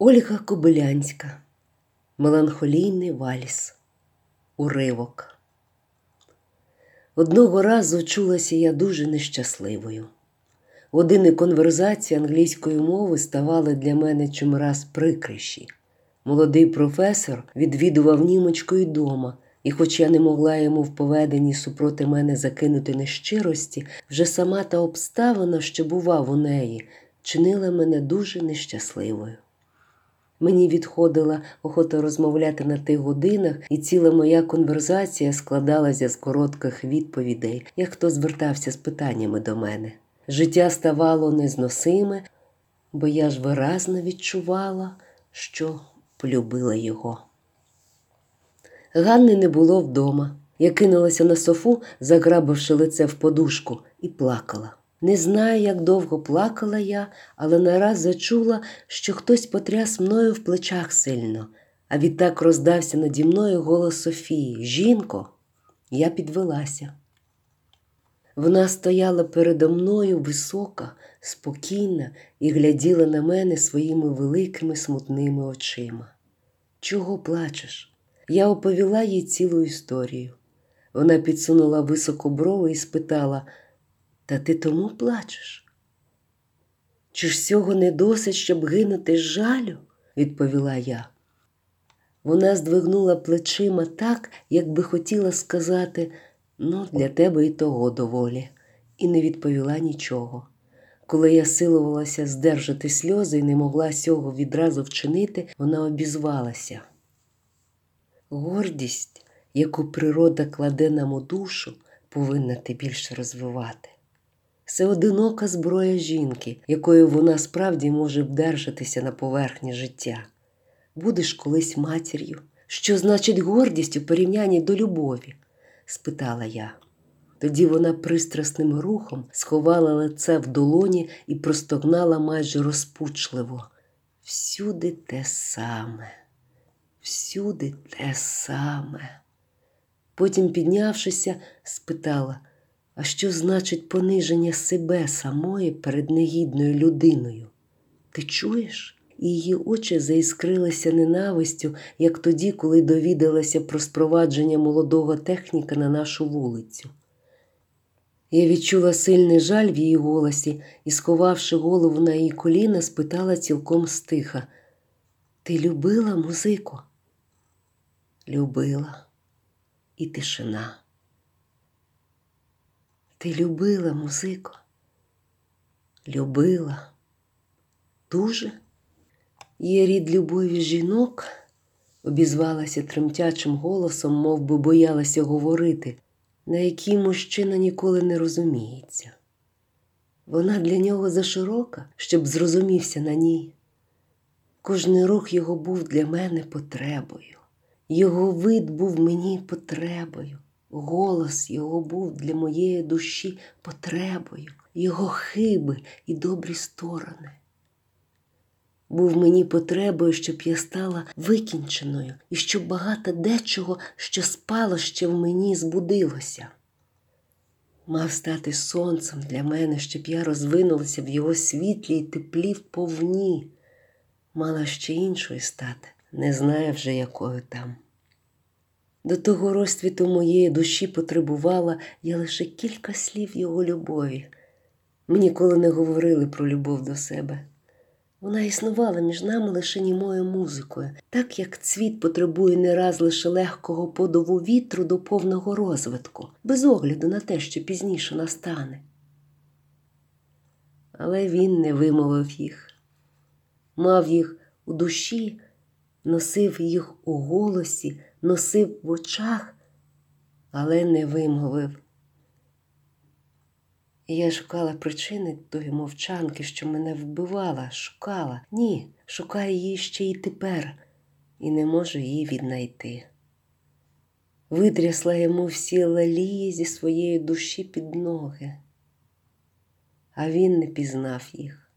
Ольга Кобилянська, Меланхолійний вальс, уривок. Одного разу чулася я дуже нещасливою. Години конверзації англійської мови ставали для мене чимраз прикріші. Молодий професор відвідував німочкою дома, і, хоч я не могла йому в поведенні супроти мене закинути нещирості, вже сама та обставина, що бував у неї, чинила мене дуже нещасливою. Мені відходила охота розмовляти на тих годинах, і ціла моя конверзація складалася з коротких відповідей, як хто звертався з питаннями до мене. Життя ставало незносиме, бо я ж виразно відчувала, що полюбила його. Ганни не було вдома. Я кинулася на софу, заграбивши лице в подушку, і плакала. Не знаю, як довго плакала я, але нараз зачула, що хтось потряс мною в плечах сильно, а відтак роздався наді мною голос Софії Жінко, я підвелася. Вона стояла передо мною висока, спокійна і гляділа на мене своїми великими смутними очима. Чого плачеш? Я оповіла їй цілу історію. Вона підсунула високо брови і спитала та ти тому плачеш? Чи ж цього не досить, щоб гинути з жалю? відповіла я. Вона здвигнула плечима так, як би хотіла сказати ну, для тебе і того доволі, і не відповіла нічого. Коли я силувалася здержати сльози і не могла цього відразу вчинити, вона обізвалася. Гордість, яку природа кладе нам у душу, повинна ти більше розвивати. Це одинока зброя жінки, якою вона справді може вдержатися на поверхні життя. Будеш колись матір'ю. Що значить гордість у порівнянні до любові? спитала я. Тоді вона пристрасним рухом сховала лице в долоні і простогнала майже розпучливо. Всюди те саме, всюди те саме. Потім, піднявшися, спитала а що значить пониження себе самої перед негідною людиною? Ти чуєш? Її очі заіскрилися ненавистю, як тоді, коли довідалася про спровадження молодого техніка на нашу вулицю. Я відчула сильний жаль в її голосі і, сховавши голову на її коліна, спитала цілком стиха: Ти любила музику? Любила і тишина. Ти любила музику? Любила дуже? Є рід любові жінок, обізвалася тремтячим голосом, мов би боялася говорити, на який мужчина ніколи не розуміється. Вона для нього заширока, щоб зрозумівся на ній. Кожний рух його був для мене потребою, його вид був мені потребою. Голос його був для моєї душі потребою, його хиби і добрі сторони. Був мені потребою, щоб я стала викінченою і щоб багато дечого, що спало ще в мені, збудилося. Мав стати сонцем для мене, щоб я розвинулася в його світлі й теплі вповні. Мала ще іншою стати, не знаю вже, якою там. До того розцвіту моєї душі потребувала я лише кілька слів його любові. Ми ніколи не говорили про любов до себе. Вона існувала між нами лише німою музикою, так як цвіт потребує не раз лише легкого подову вітру до повного розвитку, без огляду на те, що пізніше настане. Але він не вимовив їх, мав їх у душі, носив їх у голосі носив в очах, але не вимовив. Я шукала причини тої мовчанки, що мене вбивала, шукала. Ні, шукаю її ще й тепер, і не можу її віднайти. Витрясла йому всі лалії зі своєї душі під ноги, а він не пізнав їх.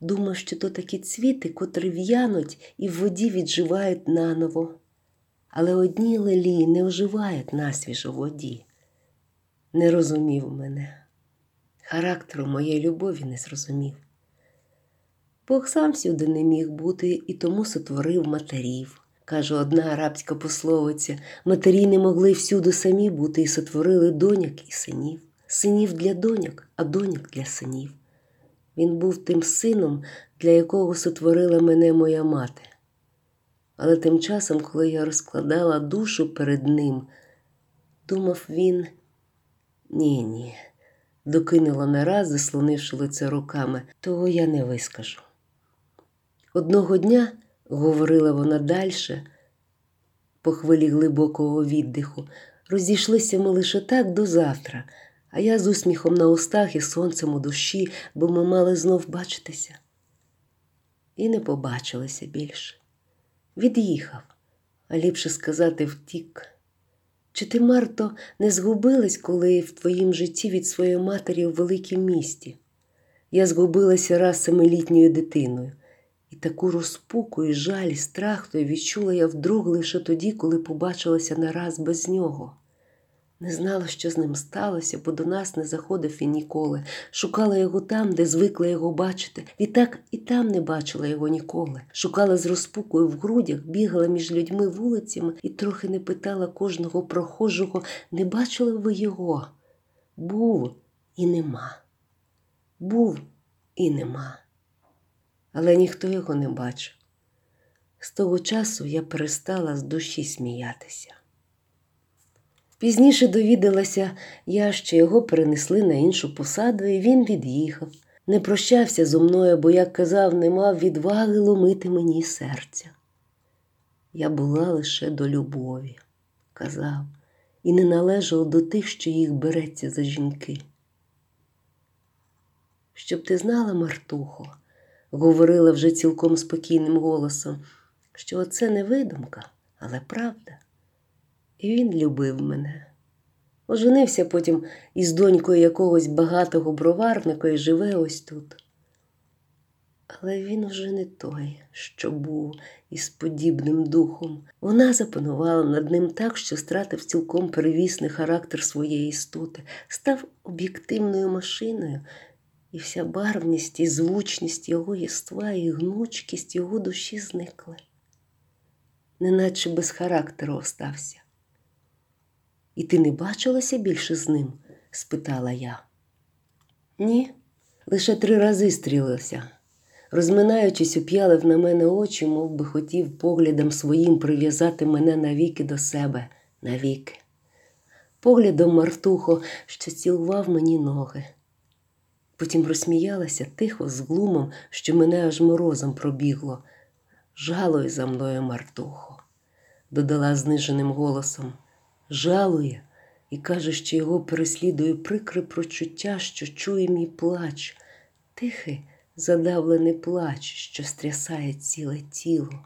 Думав, що то такі цвіти, котрі в'януть і в воді відживають наново але одні лелії не оживають насвіж у воді. Не розумів мене, характеру моєї любові не зрозумів. Бог сам сюди не міг бути і тому сотворив матерів. Каже одна арабська пословиця матері не могли всюди самі бути і сотворили доняк і синів, синів для доняк, а доняк для синів. Він був тим сином, для якого сотворила мене моя мати. Але тим часом, коли я розкладала душу перед ним, думав він ні, ні, докинула нараз, заслонивши лице руками, того я не вискажу. Одного дня, говорила вона дальше, по хвилі глибокого віддиху, розійшлися ми лише так до завтра, а я з усміхом на устах і сонцем у душі, бо ми мали знов бачитися. І не побачилися більше. Від'їхав, а ліпше сказати, втік. Чи ти, Марто, не згубилась, коли в твоїм житті від своєї матері в великім місті? Я згубилася раз семилітньою дитиною, і таку розпуку, і жаль, і страх то відчула я вдруг лише тоді, коли побачилася нараз без нього. Не знала, що з ним сталося, бо до нас не заходив він ніколи. Шукала його там, де звикла його бачити. Відтак і там не бачила його ніколи. Шукала з розпукою в грудях, бігала між людьми вулицями і трохи не питала кожного прохожого, не бачили ви його? Був і нема. Був і нема. Але ніхто його не бачив. З того часу я перестала з душі сміятися. Пізніше довідалася я, що його перенесли на іншу посаду, і він від'їхав. Не прощався зо мною, бо, як казав, не мав відваги ломити мені серця. Я була лише до любові, казав, і не належала до тих, що їх береться за жінки. Щоб ти знала, Мартухо, говорила вже цілком спокійним голосом, що оце не видумка, але правда. І він любив мене. Оженився потім із донькою якогось багатого броварника і живе ось тут. Але він уже не той, що був із подібним духом. Вона запанувала над ним так, що стратив цілком перевісний характер своєї істоти, став об'єктивною машиною, і вся барвність і звучність його єства, і гнучкість його душі зникли, неначе без характеру остався. І ти не бачилася більше з ним? спитала я. Ні, лише три рази стрілилася. Розминаючись, уп'ялив на мене очі, мов би хотів поглядом своїм прив'язати мене навіки до себе, навіки. Поглядом Мартухо, що цілував мені ноги. Потім розсміялася тихо, з глумом, що мене аж морозом пробігло. Жалуй за мною, Мартухо, додала зниженим голосом жалує і каже, що його переслідує прикре прочуття, що чує мій плач, тихий, задавлений плач, що стрясає ціле тіло,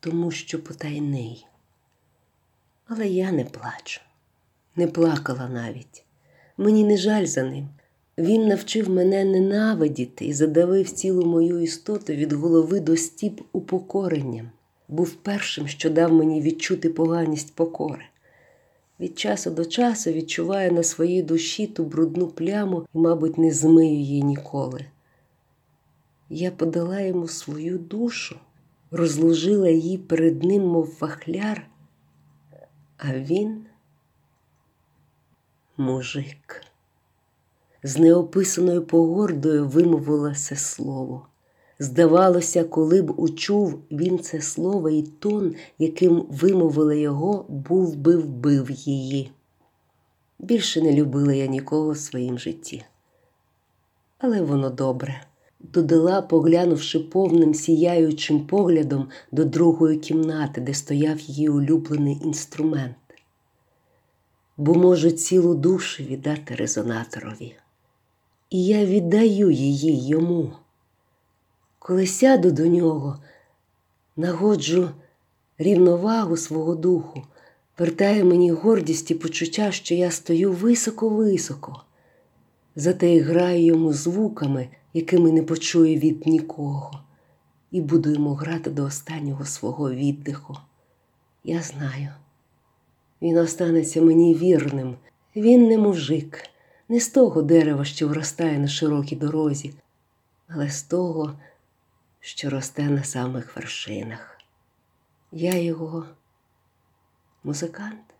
тому що потайний. Але я не плачу, не плакала навіть. Мені не жаль за ним. Він навчив мене ненавидіти і задавив цілу мою істоту від голови до стіп упокоренням. Був першим, що дав мені відчути поганість покори. Від часу до часу відчуваю на своїй душі ту брудну пляму і, мабуть, не змию її ніколи. Я подала йому свою душу, розложила її перед ним, мов фахляр, а він мужик. З неописаною погордою вимовила це слово. Здавалося, коли б учув він це слово і тон, яким вимовила його, був би вбив її. Більше не любила я нікого в своїм житті. Але воно добре, додала, поглянувши повним сіяючим поглядом до другої кімнати, де стояв її улюблений інструмент. Бо можу цілу душу віддати резонаторові. І я віддаю її йому. Коли сяду до нього, нагоджу рівновагу свого духу, вертає мені гордість і почуття, що я стою високо-високо, зате й граю йому звуками, якими не почую від нікого, і буду йому грати до останнього свого віддиху. Я знаю, він останеться мені вірним, він не мужик, не з того дерева, що вростає на широкій дорозі, але з того, що росте на самих вершинах. Я його музикант.